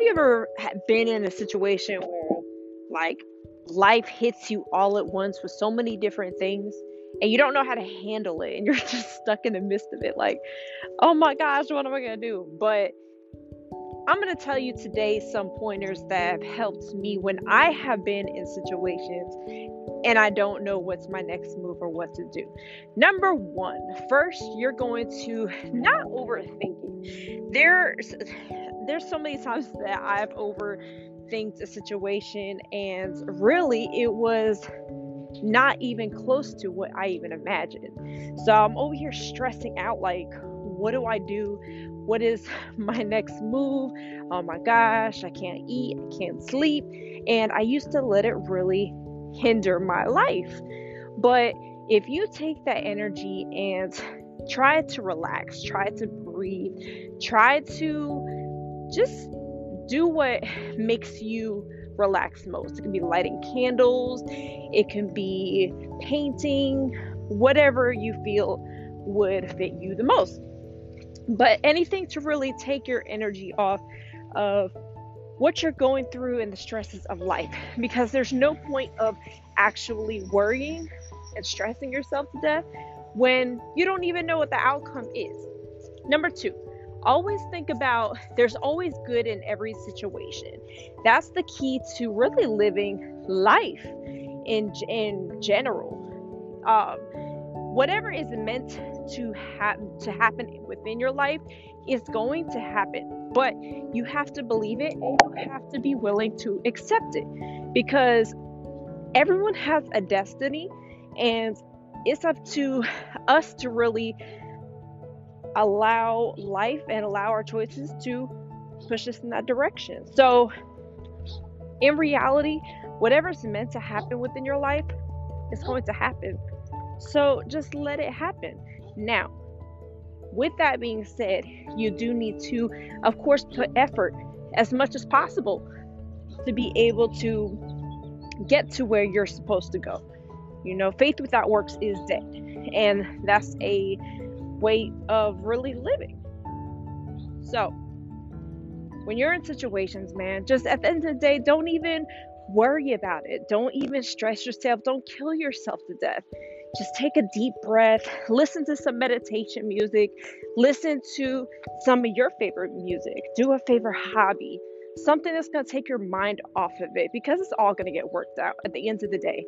you ever been in a situation where, like, life hits you all at once with so many different things and you don't know how to handle it and you're just stuck in the midst of it? Like, oh my gosh, what am I going to do? But I'm going to tell you today some pointers that have helped me when I have been in situations and I don't know what's my next move or what to do. Number one, first, you're going to not overthinking. There's there's so many times that I've overthinked a situation and really it was not even close to what I even imagined. So I'm over here stressing out like what do I do? What is my next move? Oh my gosh, I can't eat, I can't sleep. And I used to let it really hinder my life. But if you take that energy and try to relax, try to breathe, try to just do what makes you relax most. It can be lighting candles, it can be painting, whatever you feel would fit you the most. But anything to really take your energy off of what you're going through and the stresses of life because there's no point of actually worrying and stressing yourself to death when you don't even know what the outcome is. Number two, always think about there's always good in every situation. That's the key to really living life in in general. Um, whatever is meant to happen to happen within your life is going to happen but you have to believe it and you have to be willing to accept it because everyone has a destiny and it's up to us to really allow life and allow our choices to push us in that direction. So, in reality, whatever's meant to happen within your life is going to happen. So, just let it happen. Now, with that being said, you do need to, of course, put effort as much as possible to be able to get to where you're supposed to go. You know, faith without works is dead, and that's a way of really living. So, when you're in situations, man, just at the end of the day, don't even worry about it. Don't even stress yourself. Don't kill yourself to death just take a deep breath, listen to some meditation music, listen to some of your favorite music, do a favorite hobby, something that's going to take your mind off of it because it's all going to get worked out at the end of the day.